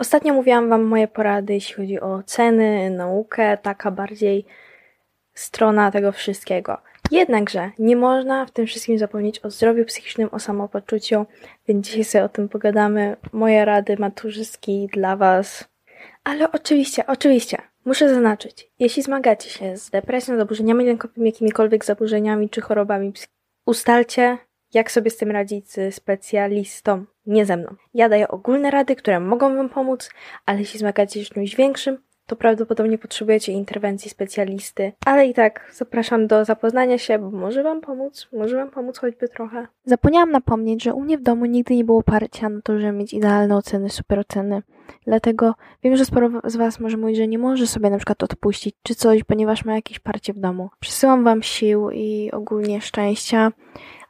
Ostatnio mówiłam Wam moje porady, jeśli chodzi o oceny, naukę, taka bardziej strona tego wszystkiego. Jednakże nie można w tym wszystkim zapomnieć o zdrowiu psychicznym, o samopoczuciu, więc dzisiaj sobie o tym pogadamy. Moje rady maturzyskie dla Was. Ale oczywiście, oczywiście, muszę zaznaczyć, jeśli zmagacie się z depresją, zaburzeniami lękowymi, jakimikolwiek zaburzeniami czy chorobami, ustalcie, jak sobie z tym radzić z specjalistą, nie ze mną. Ja daję ogólne rady, które mogą Wam pomóc, ale jeśli zmagacie się z czymś większym, to prawdopodobnie potrzebujecie interwencji specjalisty. Ale i tak zapraszam do zapoznania się, bo może Wam pomóc, może Wam pomóc choćby trochę. Zapomniałam napomnieć, że u mnie w domu nigdy nie było parcia na to, żeby mieć idealne oceny, super oceny. Dlatego wiem, że sporo z Was może mówić, że nie może sobie na przykład odpuścić czy coś, ponieważ ma jakieś parcie w domu. Przysyłam Wam sił i ogólnie szczęścia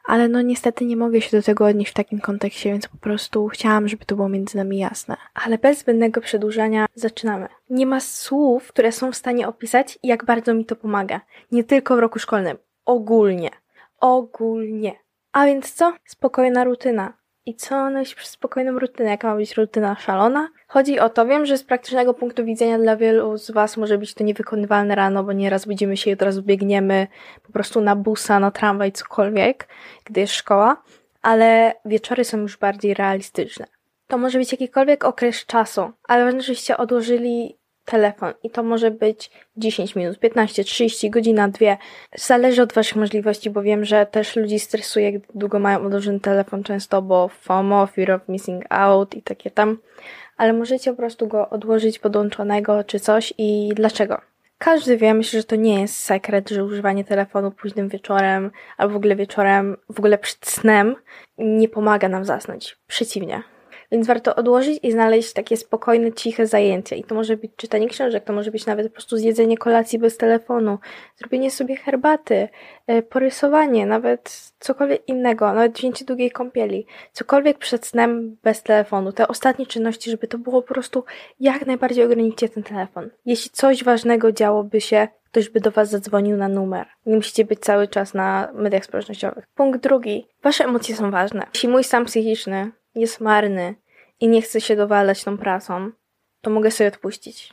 ale no niestety nie mogę się do tego odnieść w takim kontekście, więc po prostu chciałam, żeby to było między nami jasne. Ale bez zbędnego przedłużania zaczynamy. Nie ma słów, które są w stanie opisać, jak bardzo mi to pomaga. Nie tylko w roku szkolnym. Ogólnie. Ogólnie. A więc co? Spokojna rutyna. I co nosić przez spokojną rutynę? Jaka ma być rutyna szalona? Chodzi o to, wiem, że z praktycznego punktu widzenia dla wielu z Was może być to niewykonywalne rano, bo nieraz budzimy się i od razu biegniemy po prostu na busa, na tramwaj, cokolwiek, gdy jest szkoła, ale wieczory są już bardziej realistyczne. To może być jakikolwiek okres czasu, ale żebyście odłożyli telefon i to może być 10 minut, 15, 30, godzina, dwie. Zależy od Waszych możliwości, bo wiem, że też ludzi stresuje, jak długo mają odłożony telefon często, bo FOMO, Fear of Missing Out i takie tam, ale możecie po prostu go odłożyć podłączonego czy coś i dlaczego? Każdy wie, myślę, że to nie jest sekret, że używanie telefonu późnym wieczorem albo w ogóle wieczorem, w ogóle przed snem nie pomaga nam zasnąć. Przeciwnie. Więc warto odłożyć i znaleźć takie spokojne, ciche zajęcie. I to może być czytanie książek, to może być nawet po prostu zjedzenie kolacji bez telefonu, zrobienie sobie herbaty, e, porysowanie, nawet cokolwiek innego, nawet wzięcie długiej kąpieli. Cokolwiek przed snem bez telefonu. Te ostatnie czynności, żeby to było po prostu jak najbardziej ograniczycie ten telefon. Jeśli coś ważnego działoby się, ktoś by do Was zadzwonił na numer. Nie musicie być cały czas na mediach społecznościowych. Punkt drugi. Wasze emocje są ważne. Jeśli mój stan psychiczny jest marny i nie chcę się dowalać tą pracą, to mogę sobie odpuścić.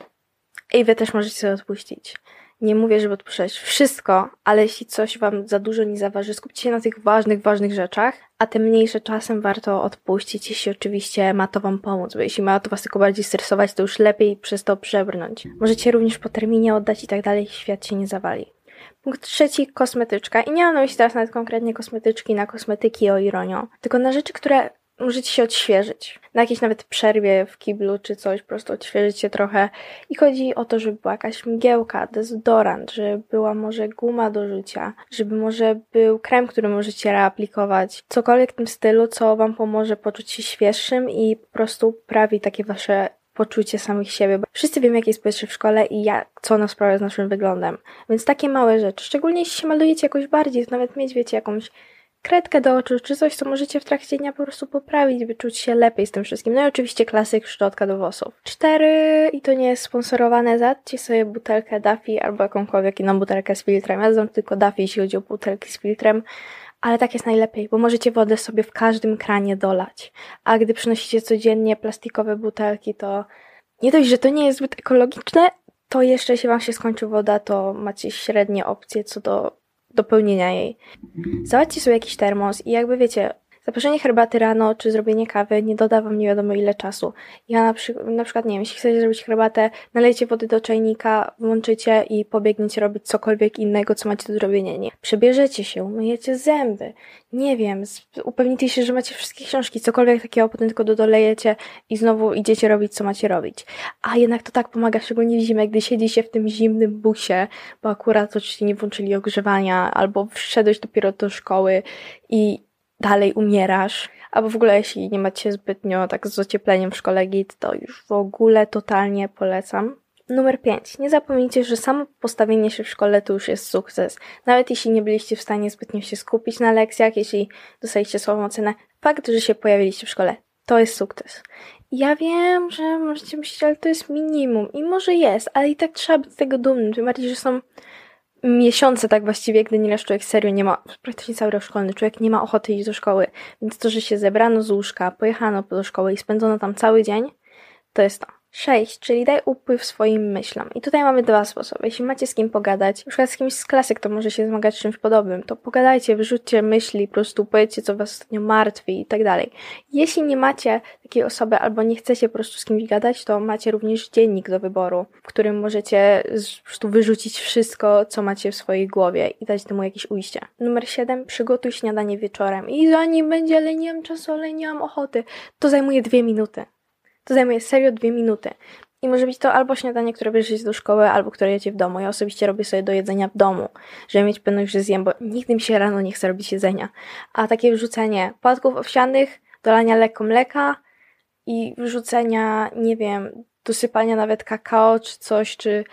I wy też możecie sobie odpuścić. Nie mówię, żeby odpuszczać wszystko, ale jeśli coś wam za dużo nie zaważy, skupcie się na tych ważnych, ważnych rzeczach, a te mniejsze czasem warto odpuścić, jeśli oczywiście ma to wam pomóc, bo jeśli ma to was tylko bardziej stresować, to już lepiej przez to przebrnąć. Możecie również po terminie oddać i tak dalej, świat się nie zawali. Punkt trzeci, kosmetyczka. I nie mam na myśli teraz nawet konkretnie kosmetyczki na kosmetyki o ironią, tylko na rzeczy, które możecie się odświeżyć. Na jakiejś nawet przerwie w kiblu czy coś, po prostu odświeżyć się trochę. I chodzi o to, żeby była jakaś mgiełka, dezodorant, żeby była może guma do rzucia, żeby może był krem, który możecie reaplikować. Cokolwiek w tym stylu, co wam pomoże poczuć się świeższym i po prostu prawi takie wasze poczucie samych siebie. Wszyscy wiemy, jakie jest powietrze w szkole i jak, co ono sprawia z naszym wyglądem. Więc takie małe rzeczy, szczególnie jeśli się malujecie jakoś bardziej, nawet mieć, wiecie, jakąś kredkę do oczu, czy coś, co możecie w trakcie dnia po prostu poprawić, by czuć się lepiej z tym wszystkim. No i oczywiście klasyk szczotka do włosów. Cztery, i to nie jest sponsorowane, zadcie sobie butelkę Duffy albo jakąkolwiek inną butelkę z filtrem. Ja znam tylko Duffy, jeśli chodzi o butelki z filtrem, ale tak jest najlepiej, bo możecie wodę sobie w każdym kranie dolać. A gdy przynosicie codziennie plastikowe butelki, to nie dość, że to nie jest zbyt ekologiczne, to jeszcze jeśli wam się skończy woda, to macie średnie opcje co do dopełnienia jej. Załatwcie sobie jakiś termos i jakby wiecie, Zaparzenie herbaty rano czy zrobienie kawy nie doda wam nie wiadomo ile czasu. Ja na, przy, na przykład, nie wiem, jeśli chcecie zrobić herbatę, nalejcie wody do czajnika, włączycie i pobiegniecie robić cokolwiek innego, co macie do zrobienia. Nie. Przebierzecie się, myjecie zęby, nie wiem, upewnijcie się, że macie wszystkie książki, cokolwiek takiego, potem tylko dodolejecie i znowu idziecie robić, co macie robić. A jednak to tak pomaga, szczególnie w zimę, gdy siedzi się w tym zimnym busie, bo akurat oczywiście nie włączyli ogrzewania, albo wszedłeś dopiero do szkoły i dalej umierasz, albo w ogóle jeśli nie macie zbytnio tak z ociepleniem w szkole git, to już w ogóle totalnie polecam. Numer 5. Nie zapomnijcie, że samo postawienie się w szkole to już jest sukces. Nawet jeśli nie byliście w stanie zbytnio się skupić na lekcjach, jeśli dostaliście słabą ocenę, fakt, że się pojawiliście w szkole, to jest sukces. Ja wiem, że możecie myśleć, ale to jest minimum. I może jest, ale i tak trzeba być z tego dumnym. Tym bardziej, że są miesiące tak właściwie, gdy nieraz człowiek serio nie ma, praktycznie cały rok szkolny, człowiek nie ma ochoty iść do szkoły. Więc to, że się zebrano z łóżka, pojechano do szkoły i spędzono tam cały dzień, to jest to. 6, czyli daj upływ swoim myślom. I tutaj mamy dwa sposoby. Jeśli macie z kim pogadać, na przykład z kimś z klasy, kto może się zmagać z czymś podobnym, to pogadajcie, wyrzućcie myśli, po prostu powiedzcie, co was ostatnio martwi i tak dalej. Jeśli nie macie takiej osoby albo nie chcecie po prostu z kimś gadać, to macie również dziennik do wyboru, w którym możecie po prostu wyrzucić wszystko, co macie w swojej głowie i dać temu jakieś ujście. Numer 7, przygotuj śniadanie wieczorem. I zanim będzie, mam czasu, mam ochoty, to zajmuje dwie minuty. To zajmuje serio dwie minuty. I może być to albo śniadanie, które bierzecie do szkoły, albo które jecie w domu. Ja osobiście robię sobie do jedzenia w domu, żeby mieć pewność, że zjem, bo nigdy mi się rano nie chce robić jedzenia. A takie wrzucenie płatków owsianych, dolania lekko mleka i wrzucenia, nie wiem, dosypania nawet kakao czy coś, czy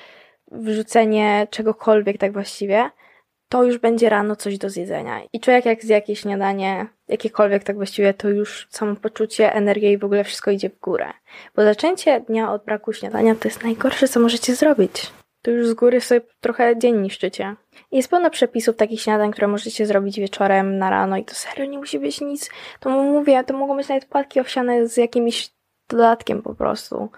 wrzucenie czegokolwiek tak właściwie, to już będzie rano coś do zjedzenia. I człowiek jak zje jakieś śniadanie, jakiekolwiek tak właściwie, to już samopoczucie, energia i w ogóle wszystko idzie w górę. Bo zaczęcie dnia od braku śniadania to jest najgorsze, co możecie zrobić. To już z góry sobie trochę dzień niszczycie. Jest pełno przepisów takich śniadań, które możecie zrobić wieczorem, na rano i to serio nie musi być nic. To mówię, to mogą być nawet płatki owsiane z jakimś dodatkiem po prostu.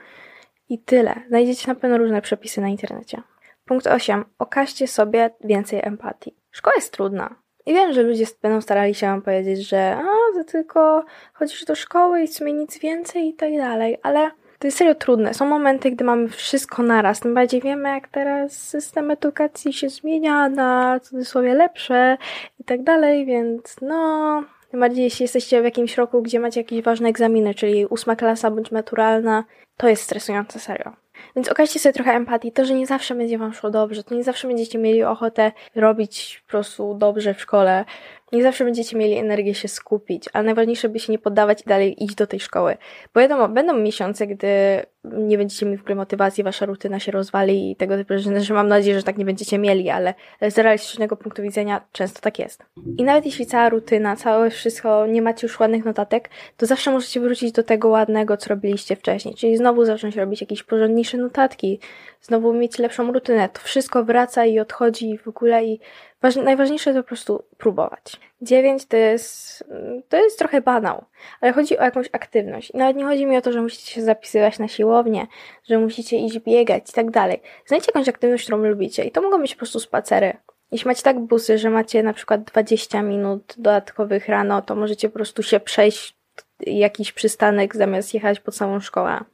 I tyle. Znajdziecie na pewno różne przepisy na internecie. Punkt 8. Okażcie sobie więcej empatii. Szkoła jest trudna. I wiem, że ludzie będą starali się wam powiedzieć, że a, to tylko chodzisz do szkoły i w sumie nic więcej i tak dalej, ale to jest serio trudne. Są momenty, gdy mamy wszystko naraz. Tym bardziej wiemy, jak teraz system edukacji się zmienia na cudzysłowie lepsze i tak dalej, więc no... Tym bardziej, jeśli jesteście w jakimś roku, gdzie macie jakieś ważne egzaminy, czyli ósma klasa bądź maturalna, to jest stresujące serio. Więc okażcie sobie trochę empatii. To, że nie zawsze będzie wam szło dobrze, to nie zawsze będziecie mieli ochotę robić po prostu dobrze w szkole, nie zawsze będziecie mieli energię się skupić, ale najważniejsze, by się nie poddawać i dalej iść do tej szkoły. Bo wiadomo, będą miesiące, gdy nie będziecie mieli w ogóle motywacji, wasza rutyna się rozwali i tego typu rzeczy, że mam nadzieję, że tak nie będziecie mieli, ale z realistycznego punktu widzenia często tak jest. I nawet jeśli cała rutyna, całe wszystko, nie macie już ładnych notatek, to zawsze możecie wrócić do tego ładnego, co robiliście wcześniej. Czyli znowu zacząć robić jakieś porządniejsze notatki, znowu mieć lepszą rutynę. To wszystko wraca i odchodzi w ogóle i najważniejsze to po prostu próbować. Dziewięć to jest, to jest trochę banał, ale chodzi o jakąś aktywność. Nawet nie chodzi mi o to, że musicie się zapisywać na siłownię, że musicie iść biegać i tak dalej. Znajdźcie jakąś aktywność, którą lubicie i to mogą być po prostu spacery. Jeśli macie tak busy, że macie na przykład 20 minut dodatkowych rano, to możecie po prostu się przejść jakiś przystanek zamiast jechać po całą szkołę.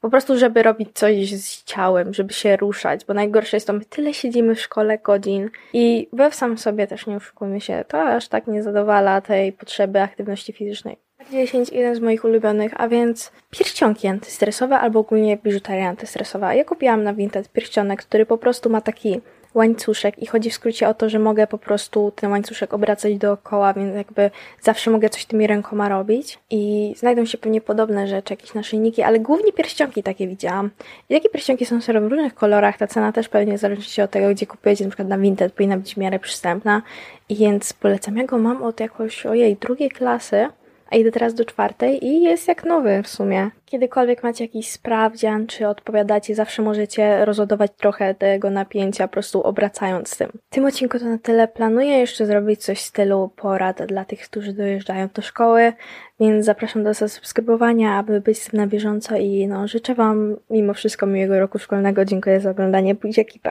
Po prostu, żeby robić coś z ciałem, żeby się ruszać, bo najgorsze jest to, my tyle siedzimy w szkole godzin i we w sam sobie też nie oszukujmy się, to aż tak nie zadowala tej potrzeby aktywności fizycznej. 10, jeden z moich ulubionych, a więc pierścionki antystresowe albo ogólnie biżuteria antystresowa. Ja kupiłam na Vinted pierścionek, który po prostu ma taki łańcuszek i chodzi w skrócie o to, że mogę po prostu ten łańcuszek obracać dookoła, więc jakby zawsze mogę coś tymi rękoma robić. I znajdą się pewnie podobne rzeczy, jakieś naszyjniki, ale głównie pierścionki takie widziałam. I takie pierścionki są w różnych kolorach, ta cena też pewnie zależy się od tego, gdzie kupujecie, na przykład na Vinted powinna być w miarę przystępna, i więc polecam. Ja go mam od jakoś, ojej, drugiej klasy, a idę teraz do czwartej i jest jak nowy w sumie. Kiedykolwiek macie jakiś sprawdzian, czy odpowiadacie, zawsze możecie rozładować trochę tego napięcia, po prostu obracając tym. W tym odcinku to na tyle. Planuję jeszcze zrobić coś w stylu porad dla tych, którzy dojeżdżają do szkoły, więc zapraszam do zasubskrybowania, aby być z tym na bieżąco i no, życzę Wam mimo wszystko miłego roku szkolnego. Dziękuję za oglądanie. Pójdź ekipa.